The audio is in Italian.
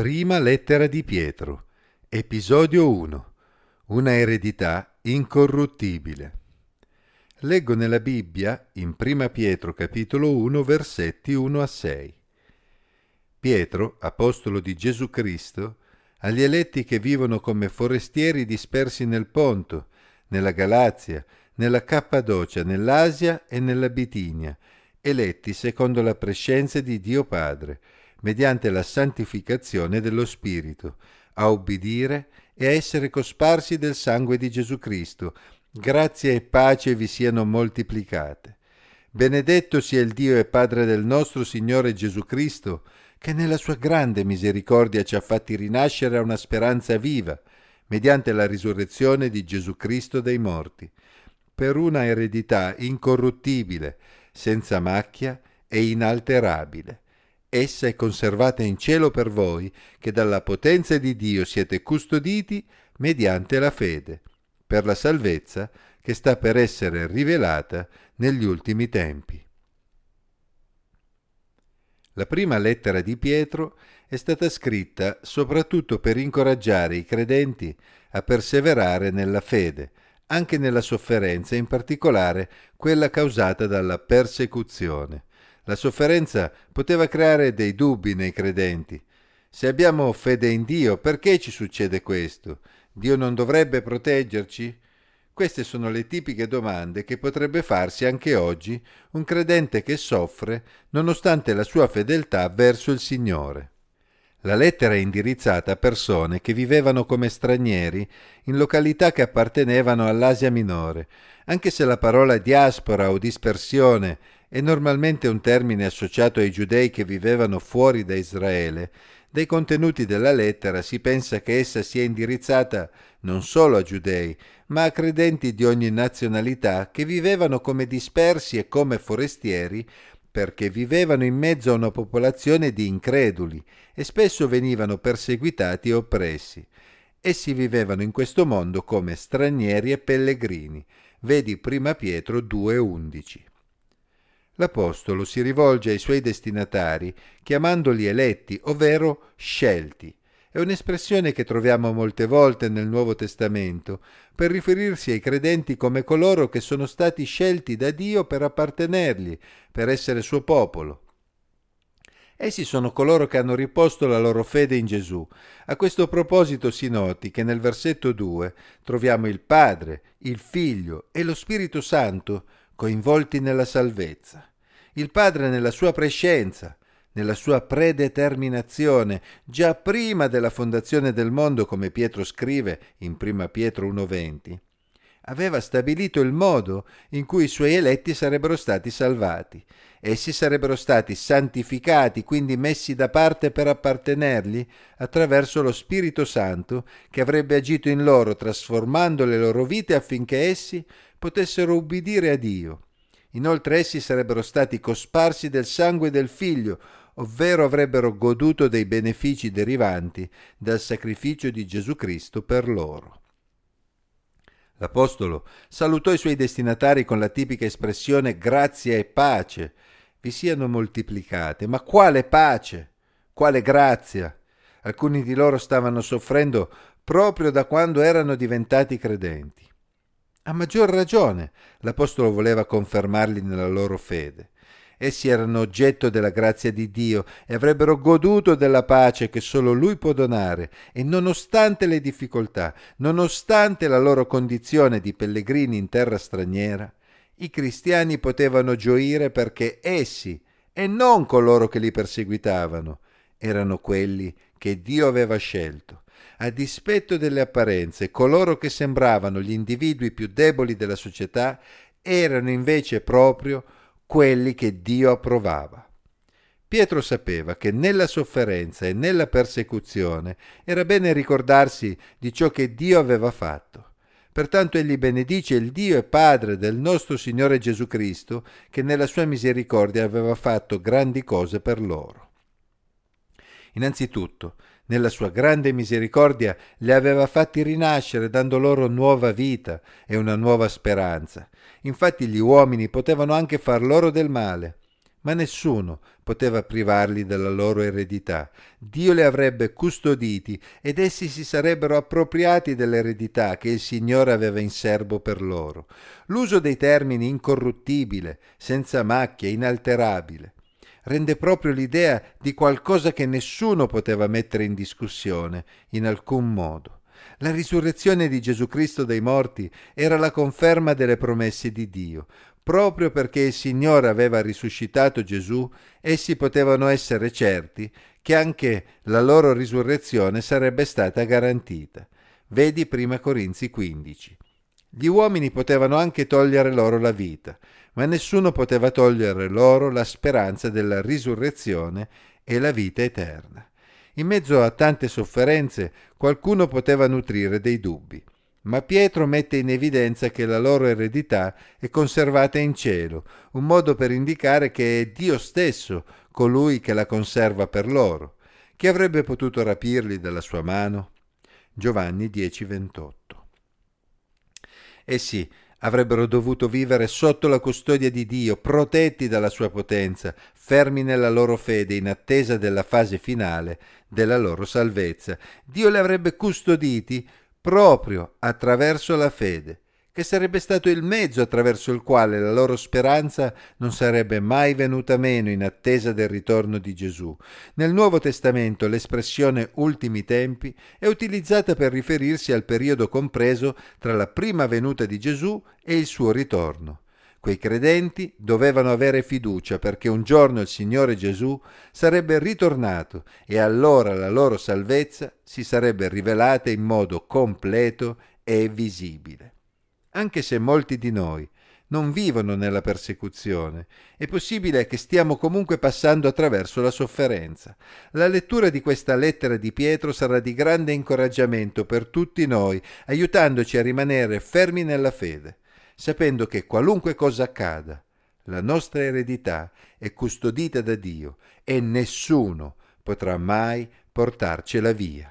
Prima lettera di Pietro, episodio 1. Una eredità incorruttibile. Leggo nella Bibbia, in Prima Pietro capitolo 1, versetti 1 a 6. Pietro, apostolo di Gesù Cristo, agli eletti che vivono come forestieri dispersi nel Ponto, nella Galazia, nella Cappadocia, nell'Asia e nella Bitinia, eletti secondo la prescenza di Dio Padre, mediante la santificazione dello Spirito, a obbedire e a essere cosparsi del sangue di Gesù Cristo. Grazia e pace vi siano moltiplicate. Benedetto sia il Dio e Padre del nostro Signore Gesù Cristo, che nella sua grande misericordia ci ha fatti rinascere a una speranza viva, mediante la risurrezione di Gesù Cristo dai morti, per una eredità incorruttibile, senza macchia e inalterabile Essa è conservata in cielo per voi, che dalla potenza di Dio siete custoditi mediante la fede, per la salvezza che sta per essere rivelata negli ultimi tempi. La prima lettera di Pietro è stata scritta soprattutto per incoraggiare i credenti a perseverare nella fede, anche nella sofferenza, in particolare quella causata dalla persecuzione. La sofferenza poteva creare dei dubbi nei credenti. Se abbiamo fede in Dio, perché ci succede questo? Dio non dovrebbe proteggerci? Queste sono le tipiche domande che potrebbe farsi anche oggi un credente che soffre nonostante la sua fedeltà verso il Signore. La lettera è indirizzata a persone che vivevano come stranieri in località che appartenevano all'Asia minore, anche se la parola diaspora o dispersione è normalmente un termine associato ai giudei che vivevano fuori da Israele, dai contenuti della lettera si pensa che essa sia indirizzata non solo a giudei, ma a credenti di ogni nazionalità che vivevano come dispersi e come forestieri perché vivevano in mezzo a una popolazione di increduli e spesso venivano perseguitati e oppressi. Essi vivevano in questo mondo come stranieri e pellegrini. Vedi prima Pietro 2:11. L'Apostolo si rivolge ai suoi destinatari chiamandoli eletti, ovvero scelti. È un'espressione che troviamo molte volte nel Nuovo Testamento per riferirsi ai credenti come coloro che sono stati scelti da Dio per appartenergli, per essere suo popolo. Essi sono coloro che hanno riposto la loro fede in Gesù. A questo proposito si noti che nel versetto 2 troviamo il Padre, il Figlio e lo Spirito Santo coinvolti nella salvezza il Padre nella sua prescienza, nella sua predeterminazione, già prima della fondazione del mondo, come Pietro scrive in 1 Pietro 1.20, aveva stabilito il modo in cui i suoi eletti sarebbero stati salvati. Essi sarebbero stati santificati, quindi messi da parte per appartenergli, attraverso lo Spirito Santo che avrebbe agito in loro, trasformando le loro vite affinché essi potessero ubbidire a Dio Inoltre essi sarebbero stati cosparsi del sangue del figlio, ovvero avrebbero goduto dei benefici derivanti dal sacrificio di Gesù Cristo per loro. L'Apostolo salutò i suoi destinatari con la tipica espressione grazia e pace vi siano moltiplicate. Ma quale pace? Quale grazia? Alcuni di loro stavano soffrendo proprio da quando erano diventati credenti. A maggior ragione l'Apostolo voleva confermarli nella loro fede. Essi erano oggetto della grazia di Dio e avrebbero goduto della pace che solo Lui può donare e nonostante le difficoltà, nonostante la loro condizione di pellegrini in terra straniera, i cristiani potevano gioire perché essi, e non coloro che li perseguitavano, erano quelli che Dio aveva scelto a dispetto delle apparenze, coloro che sembravano gli individui più deboli della società erano invece proprio quelli che Dio approvava. Pietro sapeva che nella sofferenza e nella persecuzione era bene ricordarsi di ciò che Dio aveva fatto. Pertanto egli benedice il Dio e Padre del nostro Signore Gesù Cristo, che nella sua misericordia aveva fatto grandi cose per loro. Innanzitutto, nella sua grande misericordia li aveva fatti rinascere dando loro nuova vita e una nuova speranza. Infatti gli uomini potevano anche far loro del male, ma nessuno poteva privarli della loro eredità. Dio li avrebbe custoditi ed essi si sarebbero appropriati dell'eredità che il Signore aveva in serbo per loro. L'uso dei termini incorruttibile, senza macchia, inalterabile, rende proprio l'idea di qualcosa che nessuno poteva mettere in discussione in alcun modo. La risurrezione di Gesù Cristo dai morti era la conferma delle promesse di Dio. Proprio perché il Signore aveva risuscitato Gesù, essi potevano essere certi che anche la loro risurrezione sarebbe stata garantita. Vedi 1 Corinzi 15. Gli uomini potevano anche togliere loro la vita, ma nessuno poteva togliere loro la speranza della risurrezione e la vita eterna. In mezzo a tante sofferenze qualcuno poteva nutrire dei dubbi, ma Pietro mette in evidenza che la loro eredità è conservata in cielo, un modo per indicare che è Dio stesso colui che la conserva per loro. Chi avrebbe potuto rapirli dalla sua mano? Giovanni 10:28. Essi avrebbero dovuto vivere sotto la custodia di Dio, protetti dalla sua potenza, fermi nella loro fede in attesa della fase finale della loro salvezza. Dio li avrebbe custoditi proprio attraverso la fede, che sarebbe stato il mezzo attraverso il quale la loro speranza non sarebbe mai venuta meno in attesa del ritorno di Gesù. Nel Nuovo Testamento l'espressione ultimi tempi è utilizzata per riferirsi al periodo compreso tra la prima venuta di Gesù e il suo ritorno. Quei credenti dovevano avere fiducia perché un giorno il Signore Gesù sarebbe ritornato e allora la loro salvezza si sarebbe rivelata in modo completo e visibile. Anche se molti di noi non vivono nella persecuzione, è possibile che stiamo comunque passando attraverso la sofferenza. La lettura di questa lettera di Pietro sarà di grande incoraggiamento per tutti noi, aiutandoci a rimanere fermi nella fede sapendo che qualunque cosa accada, la nostra eredità è custodita da Dio e nessuno potrà mai portarcela via.